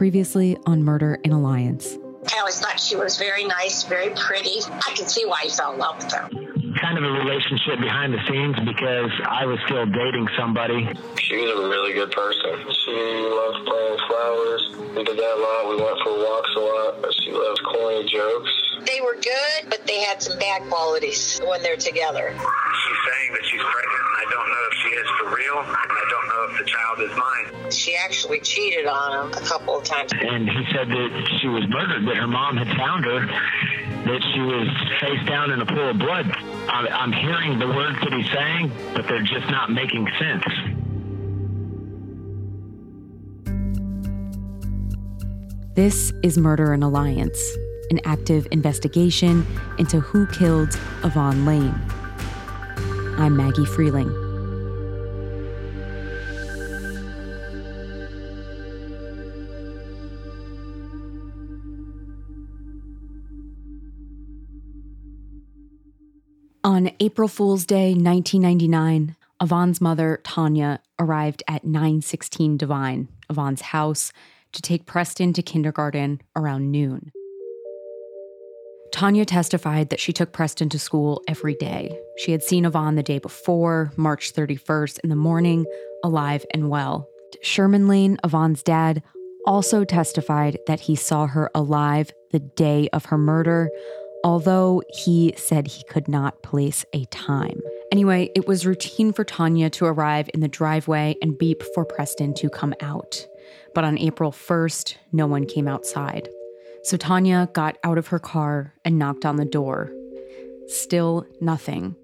Previously on Murder in Alliance. I always thought she was very nice, very pretty. I can see why he fell in love with her. Kind of a relationship behind the scenes because I was still dating somebody. She was a really good person. She loved playing flowers. We did that a lot. We went for walks a lot. She loved corny jokes. They were good, but they had some bad qualities when they're together. She's saying that she's pregnant, and I don't know if she is for real, and I don't know if the child is mine. She actually cheated on him a couple of times. And he said that she was murdered, that her mom had found her, that she was face down in a pool of blood. I'm, I'm hearing the words that he's saying, but they're just not making sense. This is Murder in Alliance, an active investigation into who killed Yvonne Lane. I'm Maggie Freleng. On April Fool's Day, 1999, Yvonne's mother, Tanya, arrived at 916 Divine, Yvonne's house, to take Preston to kindergarten around noon. Tanya testified that she took Preston to school every day. She had seen Yvonne the day before, March 31st, in the morning, alive and well. Sherman Lane, Yvonne's dad, also testified that he saw her alive the day of her murder, although he said he could not place a time. Anyway, it was routine for Tanya to arrive in the driveway and beep for Preston to come out. But on April 1st, no one came outside. So Tanya got out of her car and knocked on the door. Still nothing.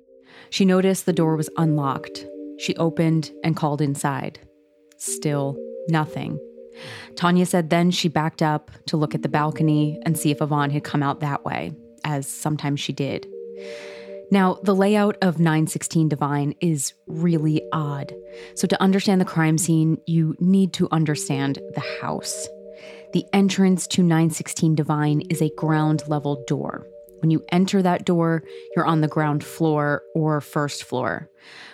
She noticed the door was unlocked. She opened and called inside. Still nothing. Tanya said then she backed up to look at the balcony and see if Yvonne had come out that way, as sometimes she did. Now, the layout of 916 Divine is really odd. So, to understand the crime scene, you need to understand the house. The entrance to 916 Divine is a ground level door. When you enter that door, you're on the ground floor or first floor.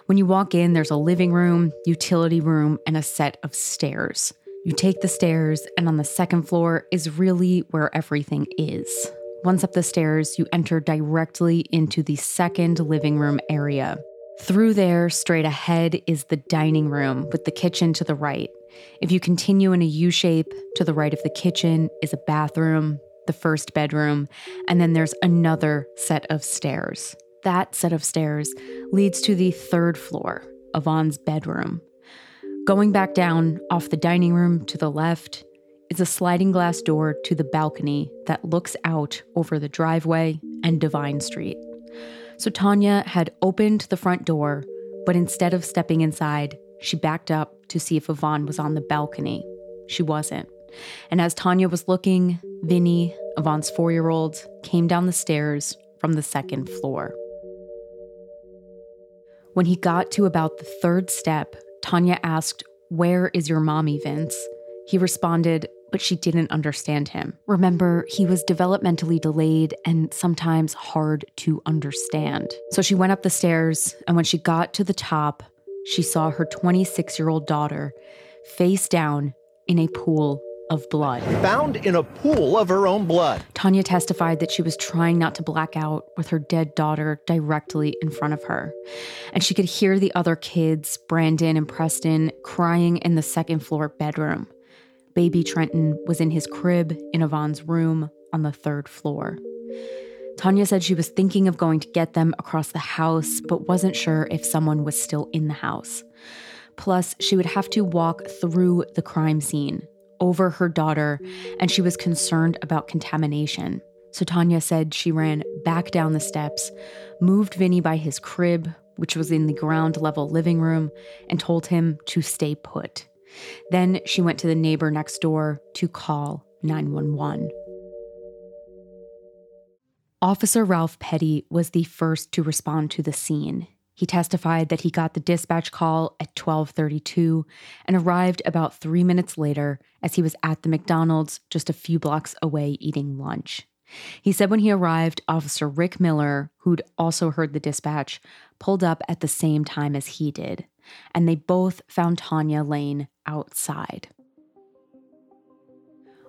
When you walk in, there's a living room, utility room, and a set of stairs. You take the stairs, and on the second floor is really where everything is. Once up the stairs, you enter directly into the second living room area. Through there, straight ahead, is the dining room with the kitchen to the right. If you continue in a U shape, to the right of the kitchen is a bathroom, the first bedroom, and then there's another set of stairs. That set of stairs leads to the third floor, Yvonne's bedroom. Going back down off the dining room to the left is a sliding glass door to the balcony that looks out over the driveway and Divine Street. So Tanya had opened the front door, but instead of stepping inside, she backed up to see if Yvonne was on the balcony. She wasn't. And as Tanya was looking, Vinny, Yvonne's four year old, came down the stairs from the second floor. When he got to about the third step, Tanya asked, Where is your mommy, Vince? He responded, but she didn't understand him. Remember, he was developmentally delayed and sometimes hard to understand. So she went up the stairs, and when she got to the top, she saw her 26 year old daughter face down in a pool of blood. Found in a pool of her own blood. Tanya testified that she was trying not to black out with her dead daughter directly in front of her. And she could hear the other kids, Brandon and Preston, crying in the second floor bedroom. Baby Trenton was in his crib in Yvonne's room on the third floor. Tanya said she was thinking of going to get them across the house, but wasn't sure if someone was still in the house. Plus, she would have to walk through the crime scene, over her daughter, and she was concerned about contamination. So Tanya said she ran back down the steps, moved Vinny by his crib, which was in the ground level living room, and told him to stay put. Then she went to the neighbor next door to call 911. Officer Ralph Petty was the first to respond to the scene. He testified that he got the dispatch call at 12:32 and arrived about 3 minutes later as he was at the McDonald's just a few blocks away eating lunch. He said when he arrived, Officer Rick Miller, who'd also heard the dispatch, pulled up at the same time as he did, and they both found Tanya Lane outside.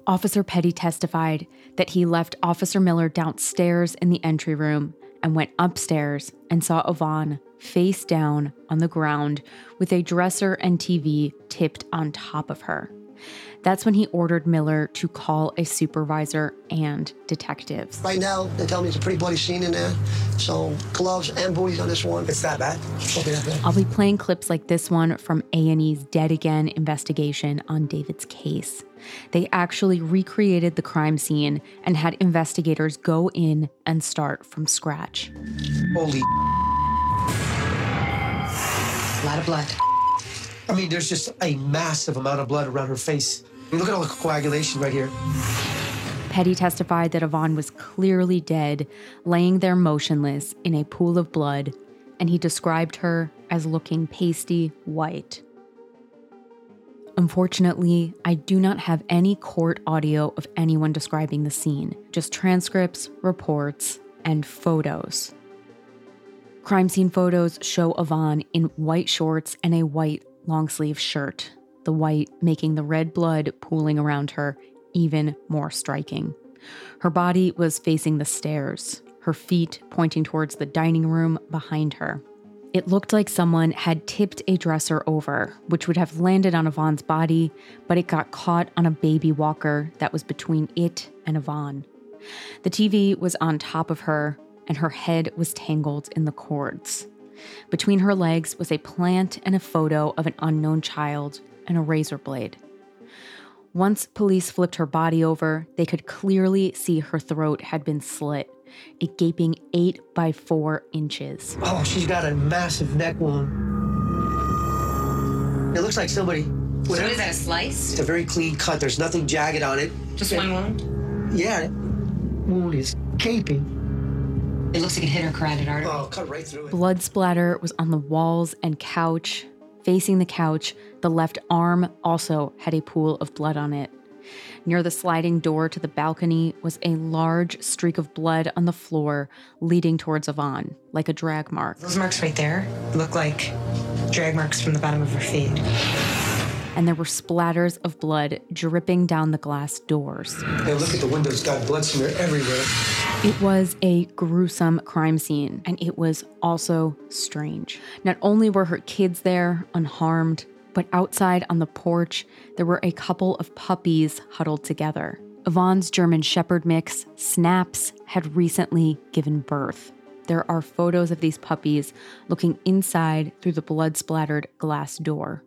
Officer Petty testified that he left Officer Miller downstairs in the entry room and went upstairs and saw Yvonne face down on the ground with a dresser and TV tipped on top of her. That's when he ordered Miller to call a supervisor and detectives. Right now, they tell me it's a pretty bloody scene in there. So gloves and booties on this one. It's that bad? Okay, that bad. I'll be playing clips like this one from A&E's Dead Again investigation on David's case. They actually recreated the crime scene and had investigators go in and start from scratch. Holy. A lot of blood. I mean, there's just a massive amount of blood around her face. I mean, look at all the coagulation right here. Petty testified that Yvonne was clearly dead, laying there motionless in a pool of blood, and he described her as looking pasty white. Unfortunately, I do not have any court audio of anyone describing the scene, just transcripts, reports, and photos. Crime scene photos show Yvonne in white shorts and a white long sleeve shirt, the white making the red blood pooling around her even more striking. Her body was facing the stairs, her feet pointing towards the dining room behind her. It looked like someone had tipped a dresser over, which would have landed on Yvonne's body, but it got caught on a baby walker that was between it and Yvonne. The TV was on top of her, and her head was tangled in the cords. Between her legs was a plant and a photo of an unknown child and a razor blade. Once police flipped her body over, they could clearly see her throat had been slit, a gaping 8 by 4 inches. Oh, she's got a massive neck wound. It looks like somebody. So is that a slice? It's a very clean cut. There's nothing jagged on it. Just one wound? Yeah, wound is gaping. It looks like it hit her carotid artery. Oh, cut right through it. Blood splatter was on the walls and couch. Facing the couch, the left arm also had a pool of blood on it. Near the sliding door to the balcony was a large streak of blood on the floor leading towards Yvonne, like a drag mark. Those marks right there look like drag marks from the bottom of her feet. And there were splatters of blood dripping down the glass doors. Hey, look at the windows. It's got blood smear everywhere. It was a gruesome crime scene, and it was also strange. Not only were her kids there, unharmed, but outside on the porch, there were a couple of puppies huddled together. Yvonne's German Shepherd mix, Snaps, had recently given birth. There are photos of these puppies looking inside through the blood splattered glass door.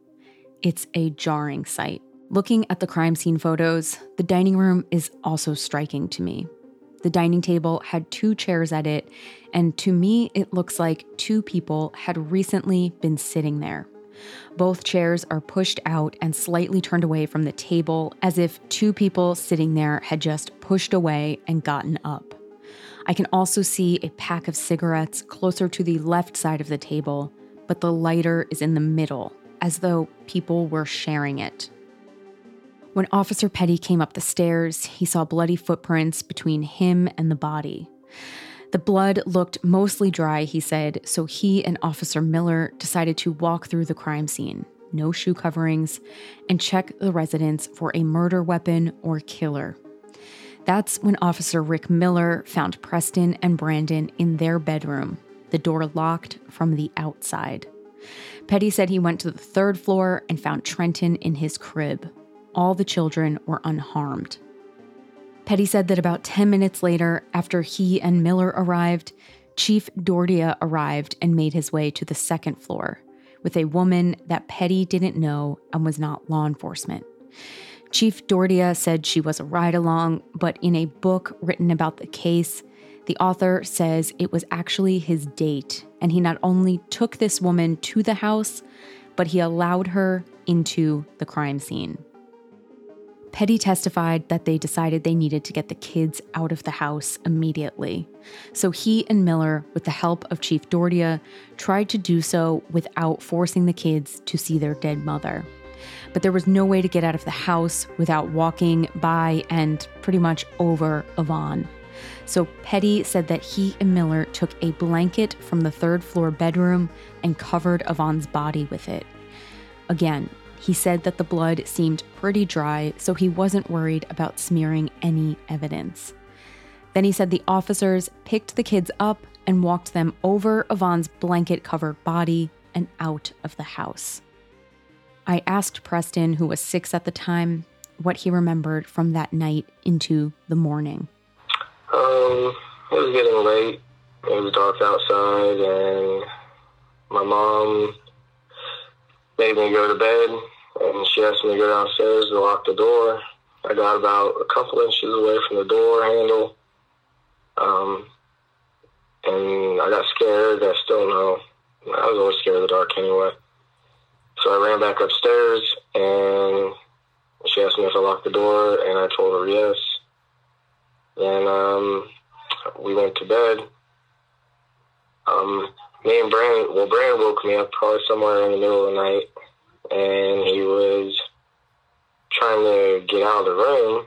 It's a jarring sight. Looking at the crime scene photos, the dining room is also striking to me. The dining table had two chairs at it, and to me, it looks like two people had recently been sitting there. Both chairs are pushed out and slightly turned away from the table, as if two people sitting there had just pushed away and gotten up. I can also see a pack of cigarettes closer to the left side of the table, but the lighter is in the middle, as though people were sharing it. When Officer Petty came up the stairs, he saw bloody footprints between him and the body. The blood looked mostly dry, he said, so he and Officer Miller decided to walk through the crime scene, no shoe coverings, and check the residence for a murder weapon or killer. That's when Officer Rick Miller found Preston and Brandon in their bedroom, the door locked from the outside. Petty said he went to the third floor and found Trenton in his crib. All the children were unharmed. Petty said that about 10 minutes later, after he and Miller arrived, Chief Dordia arrived and made his way to the second floor with a woman that Petty didn't know and was not law enforcement. Chief Dordia said she was a ride along, but in a book written about the case, the author says it was actually his date, and he not only took this woman to the house, but he allowed her into the crime scene. Petty testified that they decided they needed to get the kids out of the house immediately. So he and Miller, with the help of Chief Dordia, tried to do so without forcing the kids to see their dead mother. But there was no way to get out of the house without walking by and pretty much over Yvonne. So Petty said that he and Miller took a blanket from the third floor bedroom and covered Yvonne's body with it. Again, He said that the blood seemed pretty dry, so he wasn't worried about smearing any evidence. Then he said the officers picked the kids up and walked them over Yvonne's blanket covered body and out of the house. I asked Preston, who was six at the time, what he remembered from that night into the morning. Um, it was getting late. It was dark outside, and my mom made me go to bed, and she asked me to go downstairs to lock the door. I got about a couple inches away from the door handle, um, and I got scared. I still know. I was always scared of the dark anyway. So I ran back upstairs, and she asked me if I locked the door, and I told her yes. Then um, we went to bed. Um, me and Brandon, well, Brandon woke me up probably somewhere in the middle of the night, and he was trying to get out of the room,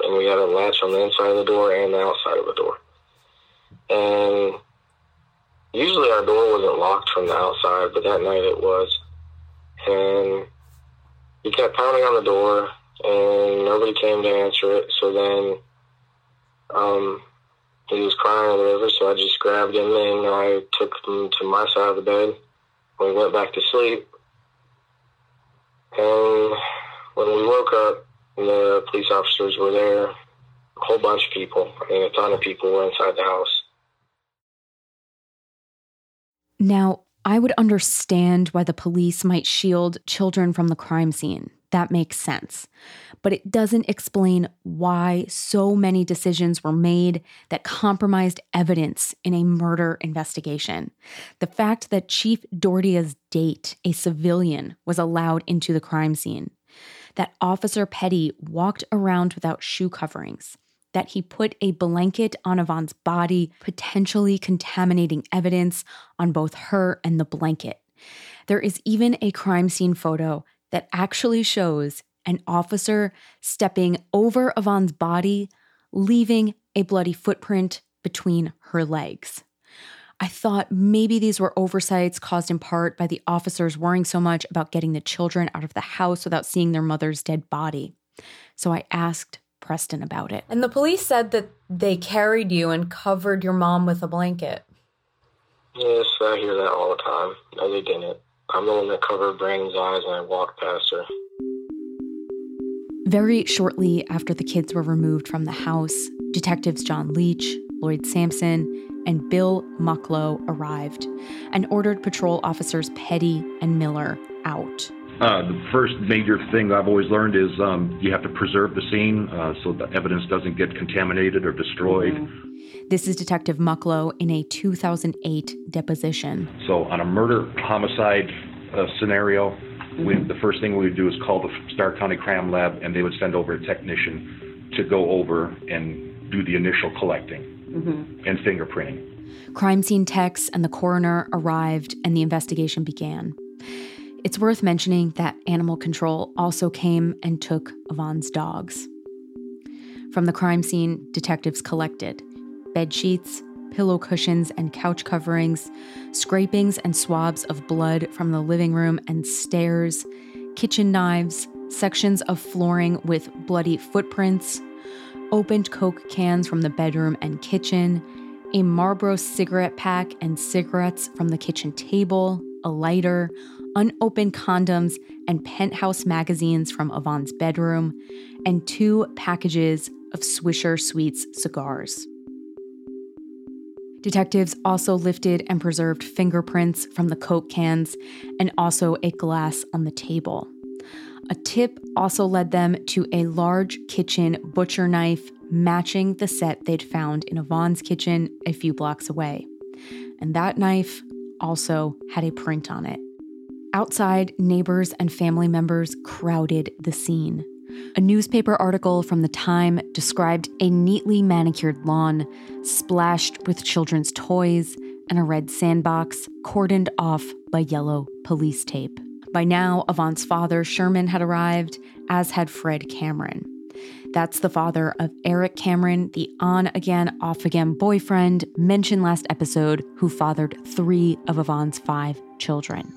and we had a latch on the inside of the door and the outside of the door. And usually our door wasn't locked from the outside, but that night it was. And he kept pounding on the door, and nobody came to answer it. So then um, he was crying or whatever, so I just grabbed him and I took him to my side of the bed. We went back to sleep. And when we woke up, the police officers were there, a whole bunch of people. I mean, a ton of people were inside the house. Now, I would understand why the police might shield children from the crime scene. That makes sense. But it doesn't explain why so many decisions were made that compromised evidence in a murder investigation. The fact that Chief Dordia's date, a civilian, was allowed into the crime scene. That Officer Petty walked around without shoe coverings that he put a blanket on Yvonne's body, potentially contaminating evidence on both her and the blanket. There is even a crime scene photo that actually shows an officer stepping over Yvonne's body, leaving a bloody footprint between her legs. I thought maybe these were oversights caused in part by the officers worrying so much about getting the children out of the house without seeing their mother's dead body. So I asked Preston about it. And the police said that they carried you and covered your mom with a blanket. Yes, I hear that all the time. No, they didn't. I'm the one that covered Brandon's eyes and I walked past her. Very shortly after the kids were removed from the house, detectives John Leach, Lloyd Sampson, and Bill Mucklow arrived and ordered patrol officers Petty and Miller out. Uh, the first major thing I've always learned is um, you have to preserve the scene uh, so the evidence doesn't get contaminated or destroyed. Mm-hmm. This is Detective Mucklow in a 2008 deposition. So, on a murder homicide uh, scenario, we, the first thing we would do is call the Stark County Crime Lab, and they would send over a technician to go over and do the initial collecting mm-hmm. and fingerprinting. Crime scene techs and the coroner arrived, and the investigation began. It's worth mentioning that animal control also came and took Yvonne's dogs. From the crime scene, detectives collected bed sheets, pillow cushions and couch coverings, scrapings and swabs of blood from the living room and stairs, kitchen knives, sections of flooring with bloody footprints, opened Coke cans from the bedroom and kitchen, a Marlboro cigarette pack and cigarettes from the kitchen table, a lighter, unopened condoms and penthouse magazines from Yvonne's bedroom, and two packages of Swisher Sweets cigars. Detectives also lifted and preserved fingerprints from the Coke cans and also a glass on the table. A tip also led them to a large kitchen butcher knife matching the set they'd found in Yvonne's kitchen a few blocks away. And that knife also had a print on it. Outside, neighbors and family members crowded the scene. A newspaper article from the time described a neatly manicured lawn, splashed with children's toys, and a red sandbox cordoned off by yellow police tape. By now, Yvonne's father, Sherman, had arrived, as had Fred Cameron. That's the father of Eric Cameron, the on again, off again boyfriend mentioned last episode, who fathered three of Yvonne's five children.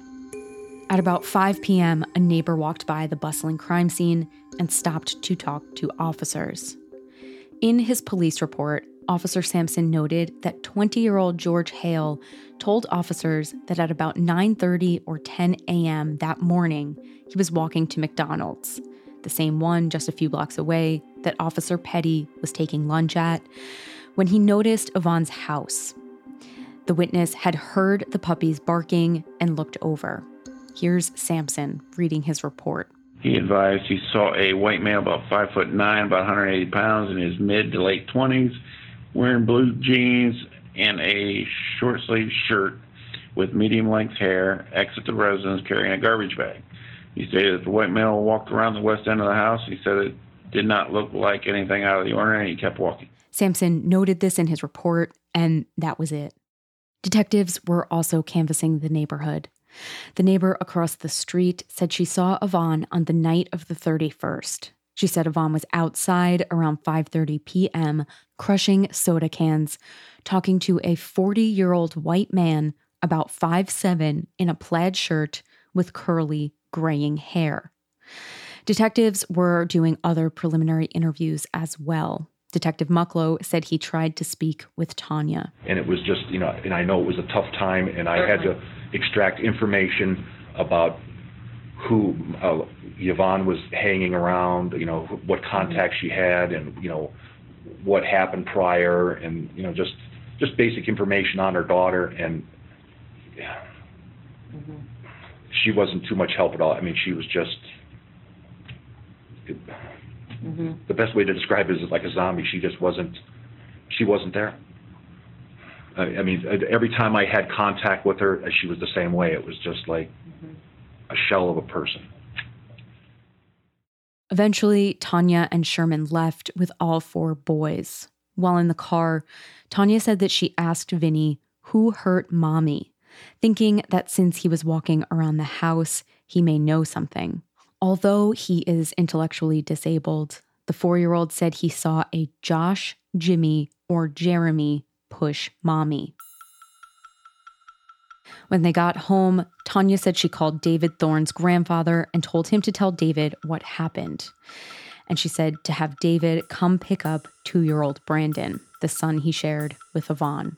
At about 5 p.m., a neighbor walked by the bustling crime scene and stopped to talk to officers. In his police report, Officer Sampson noted that 20-year-old George Hale told officers that at about 9:30 or 10 a.m. that morning, he was walking to McDonald's, the same one just a few blocks away that Officer Petty was taking lunch at, when he noticed Yvonne's house. The witness had heard the puppies barking and looked over. Here's Sampson reading his report. He advised he saw a white male about five foot nine, about 180 pounds, in his mid to late 20s, wearing blue jeans and a short sleeved shirt with medium length hair, exit the residence carrying a garbage bag. He stated that the white male walked around the west end of the house. He said it did not look like anything out of the ordinary, and he kept walking. Sampson noted this in his report, and that was it. Detectives were also canvassing the neighborhood. The neighbor across the street said she saw Yvonne on the night of the 31st. She said Yvonne was outside around 5:30 p.m. crushing soda cans, talking to a 40-year-old white man about 5'7 in a plaid shirt with curly graying hair. Detectives were doing other preliminary interviews as well. Detective Mucklow said he tried to speak with Tanya. And it was just, you know, and I know it was a tough time, and I had to extract information about who uh, Yvonne was hanging around, you know, what contacts she had, and you know, what happened prior, and you know, just just basic information on her daughter, and mm-hmm. she wasn't too much help at all. I mean, she was just. It, mm-hmm. The best way to describe it is like a zombie. She just wasn't. She wasn't there. I, mean, every time I had contact with her, she was the same way. It was just like a shell of a person. Eventually, Tanya and Sherman left with all four boys. While in the car, Tanya said that she asked Vinny who hurt mommy, thinking that since he was walking around the house, he may know something. Although he is intellectually disabled, the four year old said he saw a Josh, Jimmy, or Jeremy push mommy. When they got home, Tanya said she called David Thorne's grandfather and told him to tell David what happened. And she said to have David come pick up two year old Brandon, the son he shared with Yvonne.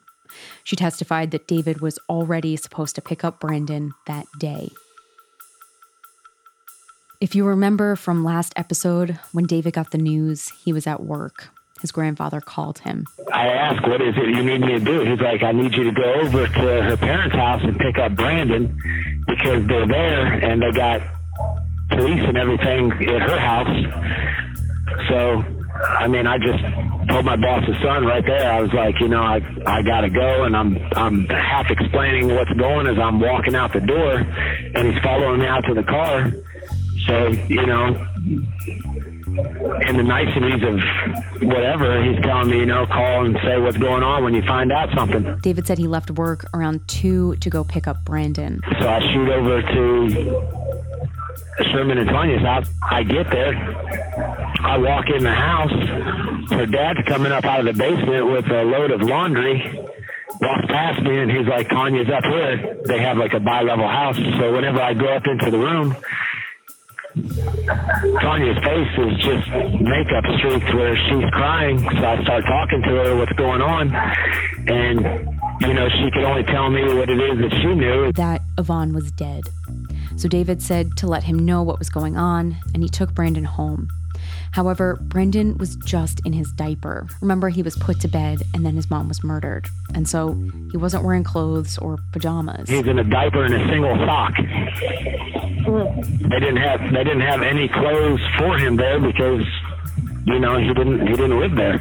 She testified that David was already supposed to pick up Brandon that day. If you remember from last episode, when David got the news, he was at work. His grandfather called him. I asked, What is it you need me to do? He's like, I need you to go over to her parents' house and pick up Brandon because they're there and they got police and everything at her house. So, I mean, I just told my boss's son right there. I was like, you know, I I gotta go, and I'm I'm half explaining what's going as I'm walking out the door, and he's following me out to the car. So, you know, in the niceties of whatever, he's telling me, you know, call and say what's going on when you find out something. David said he left work around 2 to go pick up Brandon. So I shoot over to Sherman and Tanya's house. I get there. I walk in the house. Her dad's coming up out of the basement with a load of laundry walks past me and he's like, Tanya's up here. They have like a bi-level house. So whenever I go up into the room, Tanya's face is just makeup streaks where she's crying. So I start talking to her, what's going on. And, you know, she could only tell me what it is that she knew. That Yvonne was dead. So David said to let him know what was going on, and he took Brandon home. However, Brandon was just in his diaper. Remember, he was put to bed and then his mom was murdered. And so he wasn't wearing clothes or pajamas. He's in a diaper and a single sock. They didn't have they didn't have any clothes for him there because you know he didn't he didn't live there.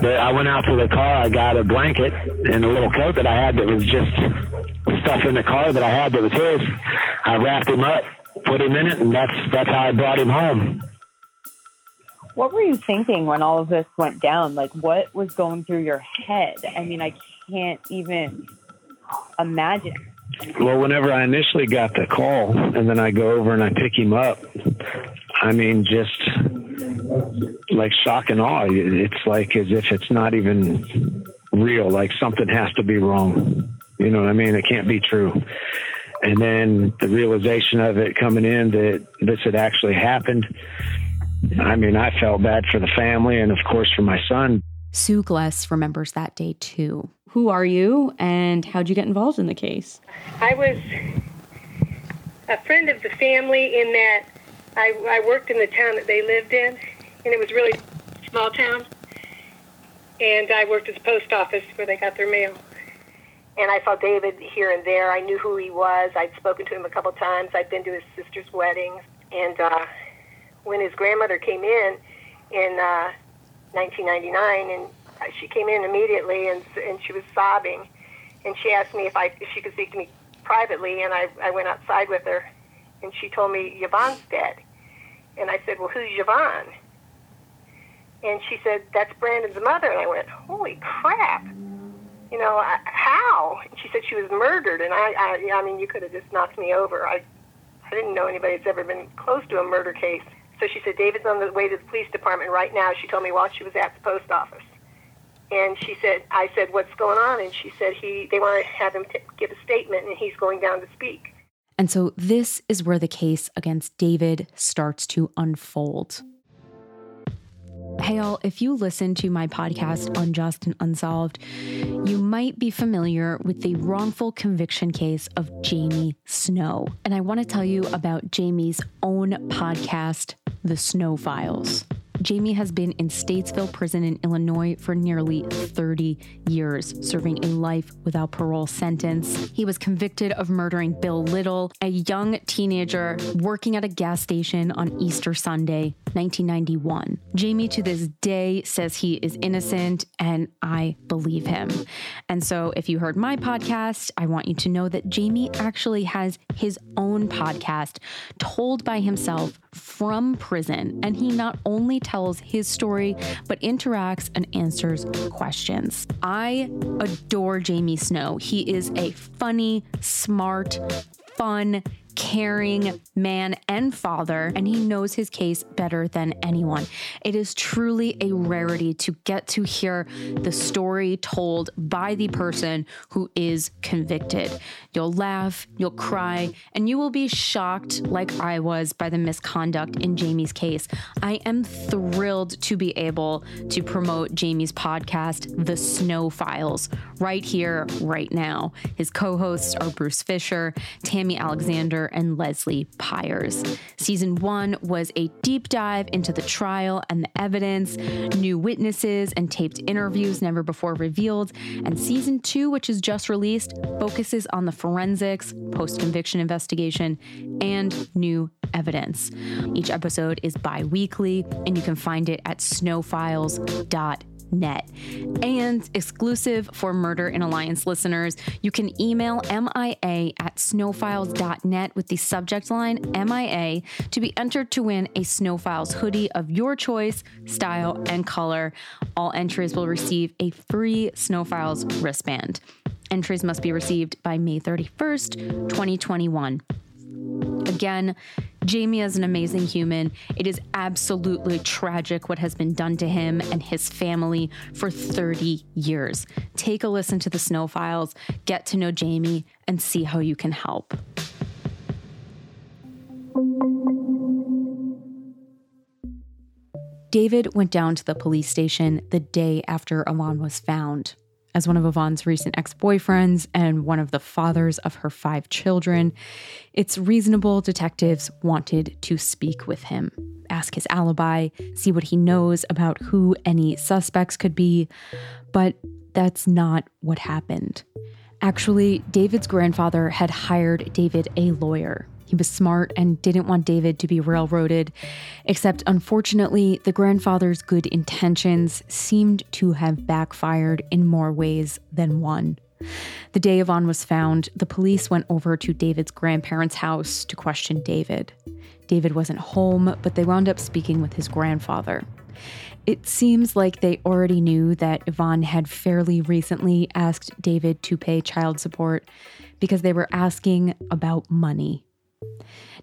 But I went out to the car. I got a blanket and a little coat that I had that was just stuff in the car that I had that was his. I wrapped him up, put him in it, and that's that's how I brought him home. What were you thinking when all of this went down? Like, what was going through your head? I mean, I can't even imagine. Well, whenever I initially got the call and then I go over and I pick him up, I mean, just like shock and awe. It's like as if it's not even real, like something has to be wrong. You know what I mean? It can't be true. And then the realization of it coming in that this had actually happened. I mean, I felt bad for the family and, of course, for my son. Sue Gless remembers that day too. Who are you and how'd you get involved in the case? I was a friend of the family in that I, I worked in the town that they lived in, and it was really small town. And I worked at the post office where they got their mail. And I saw David here and there. I knew who he was. I'd spoken to him a couple times. I'd been to his sister's wedding. And uh, when his grandmother came in in uh, 1999, and she came in immediately, and and she was sobbing, and she asked me if I if she could speak to me privately, and I I went outside with her, and she told me Yvonne's dead, and I said, well, who's Yvonne? And she said, that's Brandon's mother. And I went, holy crap. You know, I, how? And she said she was murdered. And I, I, I mean, you could have just knocked me over. I, I didn't know anybody that's ever been close to a murder case. So she said, David's on the way to the police department right now. She told me while she was at the post office. And she said, I said, what's going on? And she said, he, they want to have him t- give a statement and he's going down to speak. And so this is where the case against David starts to unfold. Hey, all, if you listen to my podcast, Unjust and Unsolved, you might be familiar with the wrongful conviction case of Jamie Snow. And I want to tell you about Jamie's own podcast, The Snow Files. Jamie has been in Statesville Prison in Illinois for nearly 30 years, serving a life without parole sentence. He was convicted of murdering Bill Little, a young teenager working at a gas station on Easter Sunday, 1991. Jamie to this day says he is innocent, and I believe him. And so, if you heard my podcast, I want you to know that Jamie actually has his own podcast told by himself from prison, and he not only tells his story, but interacts and answers questions. I adore Jamie Snow. He is a funny, smart, fun, caring man and father, and he knows his case better than anyone. It is truly a rarity to get to hear the story told by the person who is convicted. You'll laugh, you'll cry, and you will be shocked, like I was, by the misconduct in Jamie's case. I am thrilled to be able to promote Jamie's podcast, The Snow Files, right here, right now. His co hosts are Bruce Fisher, Tammy Alexander, and Leslie Pyers. Season one was a deep dive into the trial and the evidence, new witnesses, and taped interviews never before revealed. And season two, which is just released, focuses on the forensics, post conviction investigation, and new evidence. Each episode is bi weekly, and you can find it at snowfiles.com net. And exclusive for Murder in Alliance listeners, you can email MIA at snowfiles.net with the subject line MIA to be entered to win a Snowfiles hoodie of your choice, style, and color. All entries will receive a free Snowfiles wristband. Entries must be received by May 31st, 2021. Again, Jamie is an amazing human. It is absolutely tragic what has been done to him and his family for 30 years. Take a listen to the Snow Files, get to know Jamie, and see how you can help. David went down to the police station the day after Yvonne was found. As one of Yvonne's recent ex boyfriends and one of the fathers of her five children, it's reasonable detectives wanted to speak with him, ask his alibi, see what he knows about who any suspects could be. But that's not what happened. Actually, David's grandfather had hired David a lawyer he was smart and didn't want David to be railroaded, except unfortunately, the grandfather's good intentions seemed to have backfired in more ways than one. The day Yvonne was found, the police went over to David's grandparents' house to question David. David wasn't home, but they wound up speaking with his grandfather. It seems like they already knew that Yvonne had fairly recently asked David to pay child support because they were asking about money.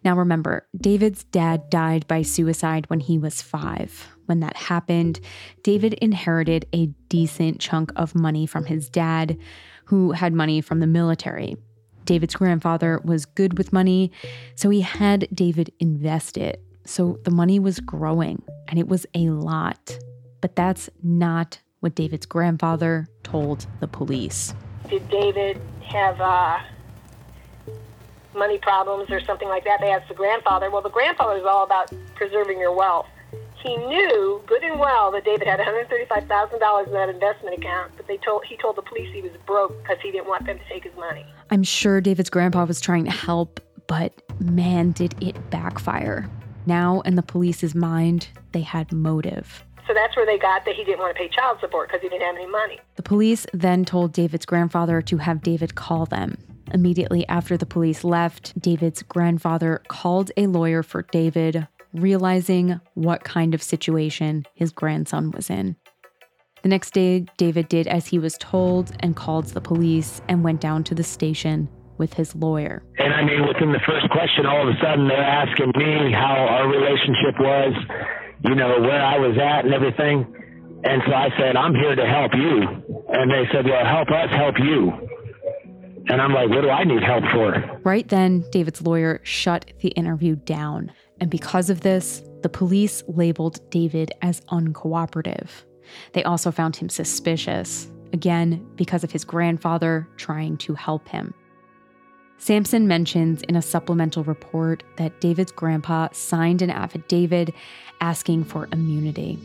Now, remember, David's dad died by suicide when he was five. When that happened, David inherited a decent chunk of money from his dad, who had money from the military. David's grandfather was good with money, so he had David invest it. So the money was growing, and it was a lot. But that's not what David's grandfather told the police. Did David have uh, money problems or something like that? They asked the grandfather. Well, the grandfather is all about preserving your wealth. He knew good and well that David had $135,000 in that investment account, but they told he told the police he was broke because he didn't want them to take his money. I'm sure David's grandpa was trying to help, but man, did it backfire. Now, in the police's mind, they had motive. So that's where they got that he didn't want to pay child support because he didn't have any money. The police then told David's grandfather to have David call them. Immediately after the police left, David's grandfather called a lawyer for David, realizing what kind of situation his grandson was in. The next day, David did as he was told and called the police and went down to the station with his lawyer. And I mean, within the first question, all of a sudden they're asking me how our relationship was, you know, where I was at and everything. And so I said, I'm here to help you. And they said, well, help us help you. And I'm like, what do I need help for? Right then, David's lawyer shut the interview down. And because of this, the police labeled David as uncooperative. They also found him suspicious, again, because of his grandfather trying to help him. Sampson mentions in a supplemental report that David's grandpa signed an affidavit asking for immunity.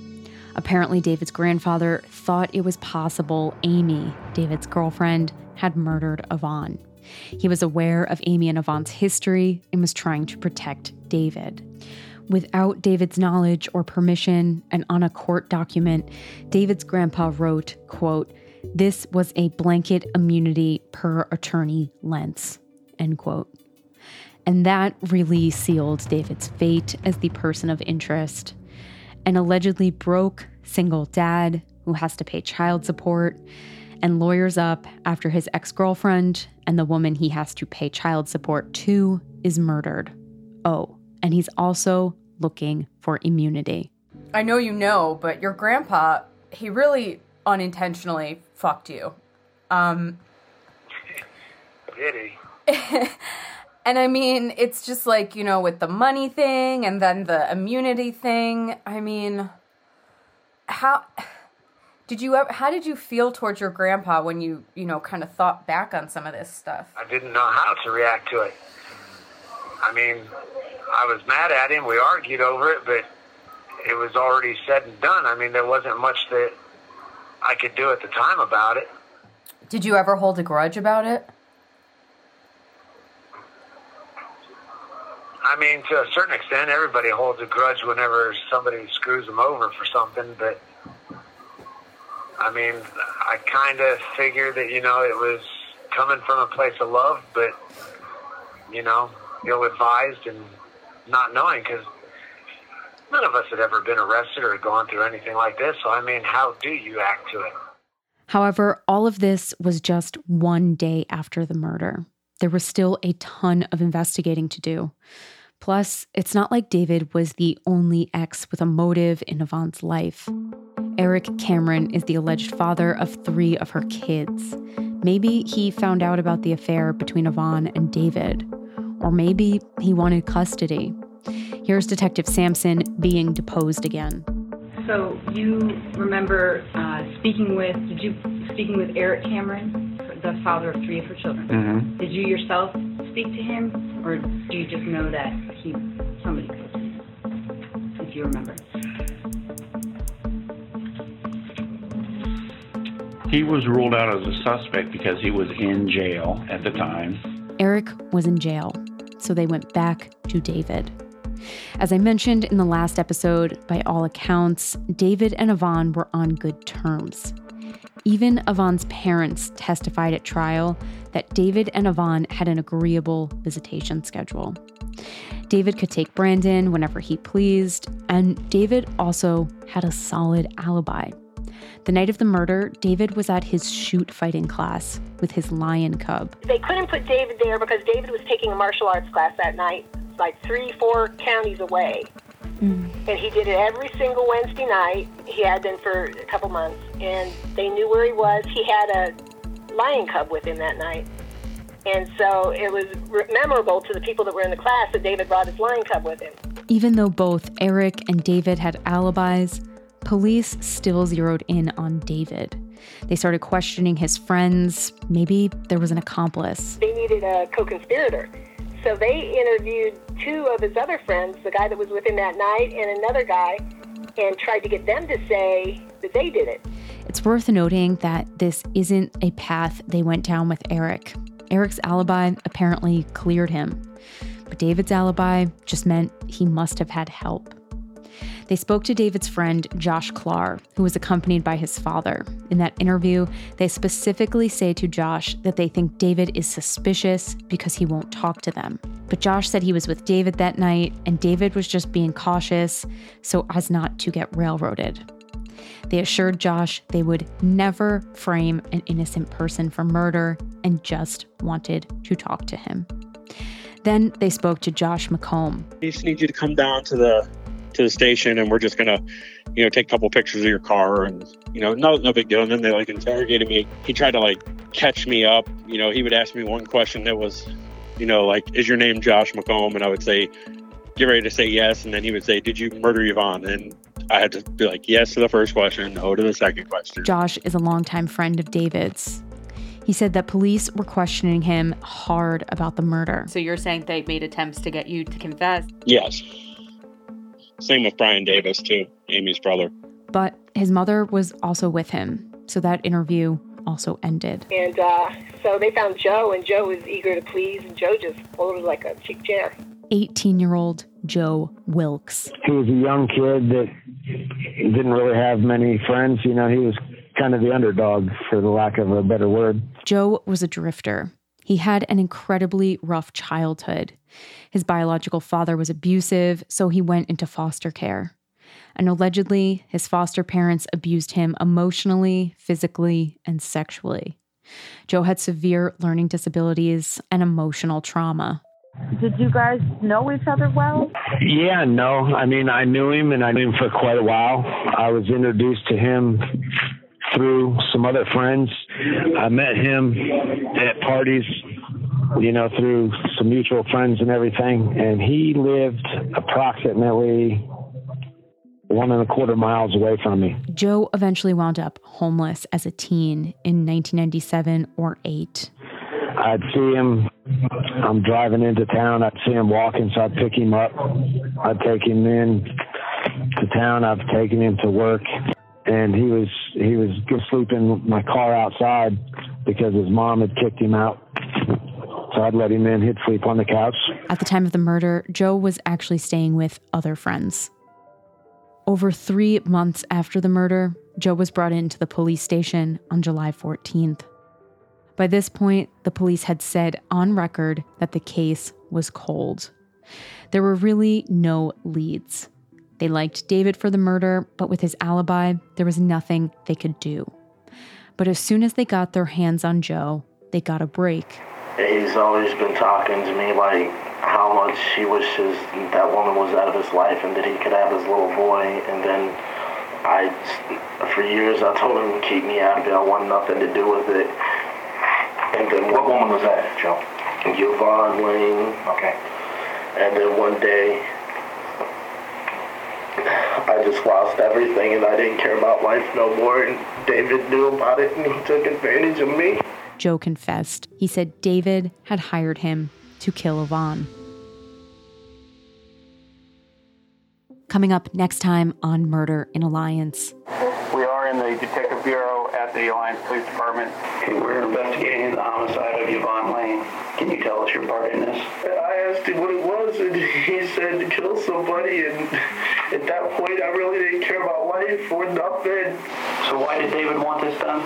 Apparently, David's grandfather thought it was possible Amy, David's girlfriend, had murdered Yvonne. He was aware of Amy and Yvonne's history and was trying to protect David. Without David's knowledge or permission, and on a court document, David's grandpa wrote, quote, This was a blanket immunity per attorney Lentz, end quote. And that really sealed David's fate as the person of interest. An allegedly broke single dad who has to pay child support and lawyers up after his ex girlfriend and the woman he has to pay child support to is murdered. Oh, and he's also looking for immunity. I know you know, but your grandpa, he really unintentionally fucked you. Um, Did he? and I mean, it's just like, you know, with the money thing and then the immunity thing. I mean, how did you ever how did you feel towards your grandpa when you, you know, kind of thought back on some of this stuff? I didn't know how to react to it. I mean, I was mad at him. We argued over it, but it was already said and done. I mean, there wasn't much that I could do at the time about it. Did you ever hold a grudge about it? I mean, to a certain extent, everybody holds a grudge whenever somebody screws them over for something, but I mean, I kind of figured that, you know, it was coming from a place of love, but, you know, ill advised and not knowing because none of us had ever been arrested or gone through anything like this. So, I mean, how do you act to it? However, all of this was just one day after the murder. There was still a ton of investigating to do. Plus, it's not like David was the only ex with a motive in Yvonne's life. Eric Cameron is the alleged father of three of her kids. Maybe he found out about the affair between Yvonne and David, or maybe he wanted custody. Here's Detective Sampson being deposed again. So you remember uh, speaking with? Did you speaking with Eric Cameron, the father of three of her children? Mm-hmm. Did you yourself speak to him, or do you just know that he somebody spoke to him? If you remember. He was ruled out as a suspect because he was in jail at the time. Eric was in jail, so they went back to David. As I mentioned in the last episode, by all accounts, David and Yvonne were on good terms. Even Yvonne's parents testified at trial that David and Yvonne had an agreeable visitation schedule. David could take Brandon whenever he pleased, and David also had a solid alibi. The night of the murder, David was at his shoot fighting class with his lion cub. They couldn't put David there because David was taking a martial arts class that night, like three, four counties away. Mm. And he did it every single Wednesday night. He had been for a couple months, and they knew where he was. He had a lion cub with him that night. And so it was memorable to the people that were in the class that David brought his lion cub with him. Even though both Eric and David had alibis, police still zeroed in on David. They started questioning his friends. Maybe there was an accomplice. They needed a co conspirator. So they interviewed two of his other friends, the guy that was with him that night and another guy, and tried to get them to say that they did it. It's worth noting that this isn't a path they went down with Eric. Eric's alibi apparently cleared him, but David's alibi just meant he must have had help. They spoke to David's friend, Josh Klar, who was accompanied by his father. In that interview, they specifically say to Josh that they think David is suspicious because he won't talk to them. But Josh said he was with David that night, and David was just being cautious so as not to get railroaded. They assured Josh they would never frame an innocent person for murder and just wanted to talk to him. Then they spoke to Josh McComb. We just need you to come down to the to the station and we're just gonna, you know, take a couple pictures of your car and you know, no no big deal. And then they like interrogated me. He tried to like catch me up. You know, he would ask me one question that was, you know, like, is your name Josh McComb? And I would say, get ready to say yes. And then he would say, Did you murder Yvonne? And I had to be like, yes to the first question, no to the second question. Josh is a longtime friend of David's. He said that police were questioning him hard about the murder. So you're saying they made attempts to get you to confess? Yes. Same with Brian Davis, too, Amy's brother. But his mother was also with him, so that interview also ended. And uh, so they found Joe, and Joe was eager to please, and Joe just folded like a cheap chair. 18 year old Joe Wilkes. He was a young kid that didn't really have many friends. You know, he was kind of the underdog, for the lack of a better word. Joe was a drifter. He had an incredibly rough childhood. His biological father was abusive, so he went into foster care. And allegedly, his foster parents abused him emotionally, physically, and sexually. Joe had severe learning disabilities and emotional trauma. Did you guys know each other well? Yeah, no. I mean, I knew him and I knew him for quite a while. I was introduced to him through some other friends. I met him at parties you know, through some mutual friends and everything. And he lived approximately one and a quarter miles away from me. Joe eventually wound up homeless as a teen in 1997 or 8. I'd see him, I'm driving into town, I'd see him walking, so I'd pick him up. I'd take him in to town, I've taken him to work. And he was he was sleeping in my car outside because his mom had kicked him out so I'd let him in. He'd sleep on the couch. At the time of the murder, Joe was actually staying with other friends. Over three months after the murder, Joe was brought into the police station on July 14th. By this point, the police had said on record that the case was cold. There were really no leads. They liked David for the murder, but with his alibi, there was nothing they could do. But as soon as they got their hands on Joe, they got a break he's always been talking to me like how much he wishes that woman was out of his life and that he could have his little boy. And then I, for years, I told him to keep me out of it. I want nothing to do with it. And then what woman was that, Joe? Yvonne Lane. Okay. And then one day, I just lost everything and I didn't care about life no more. And David knew about it and he took advantage of me. Joe confessed. He said David had hired him to kill Yvonne. Coming up next time on Murder in Alliance. We are in the Detective Bureau at the Alliance Police Department. We're investigating the homicide of Yvonne Lane. Can you tell us your part in this? I asked him what it was, and he said to kill somebody, and at that point, I really didn't care about life or nothing. So why did David want this done?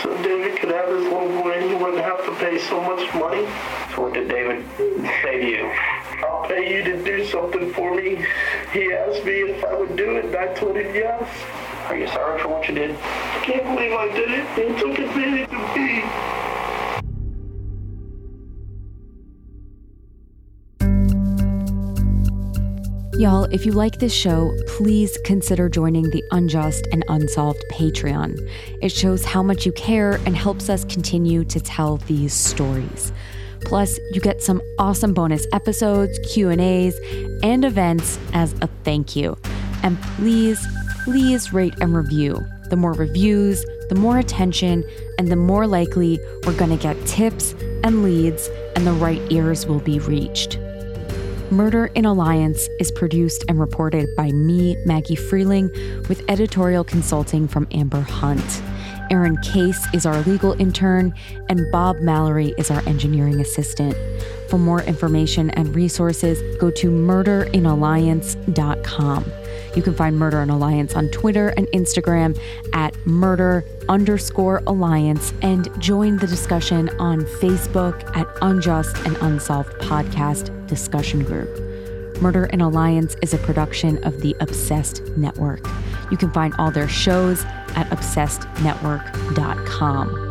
So David could have his little boy, and he wouldn't have to pay so much money. So what did David say to you? I'll pay you to do something for me. He asked me if I would do it, and I told him yes. Are you sorry for what you did? I can't believe I did it. He took advantage of me. Y'all, if you like this show, please consider joining the Unjust and Unsolved Patreon. It shows how much you care and helps us continue to tell these stories. Plus, you get some awesome bonus episodes, Q&As, and events as a thank you. And please, please rate and review. The more reviews, the more attention, and the more likely we're going to get tips and leads, and the right ears will be reached. Murder in Alliance is produced and reported by me, Maggie Freleng, with editorial consulting from Amber Hunt. Aaron Case is our legal intern, and Bob Mallory is our engineering assistant. For more information and resources, go to murderinalliance.com. You can find Murder in Alliance on Twitter and Instagram at murder underscore alliance and join the discussion on Facebook at Unjust and Unsolved Podcast Discussion Group. Murder in Alliance is a production of the Obsessed Network. You can find all their shows at obsessednetwork.com.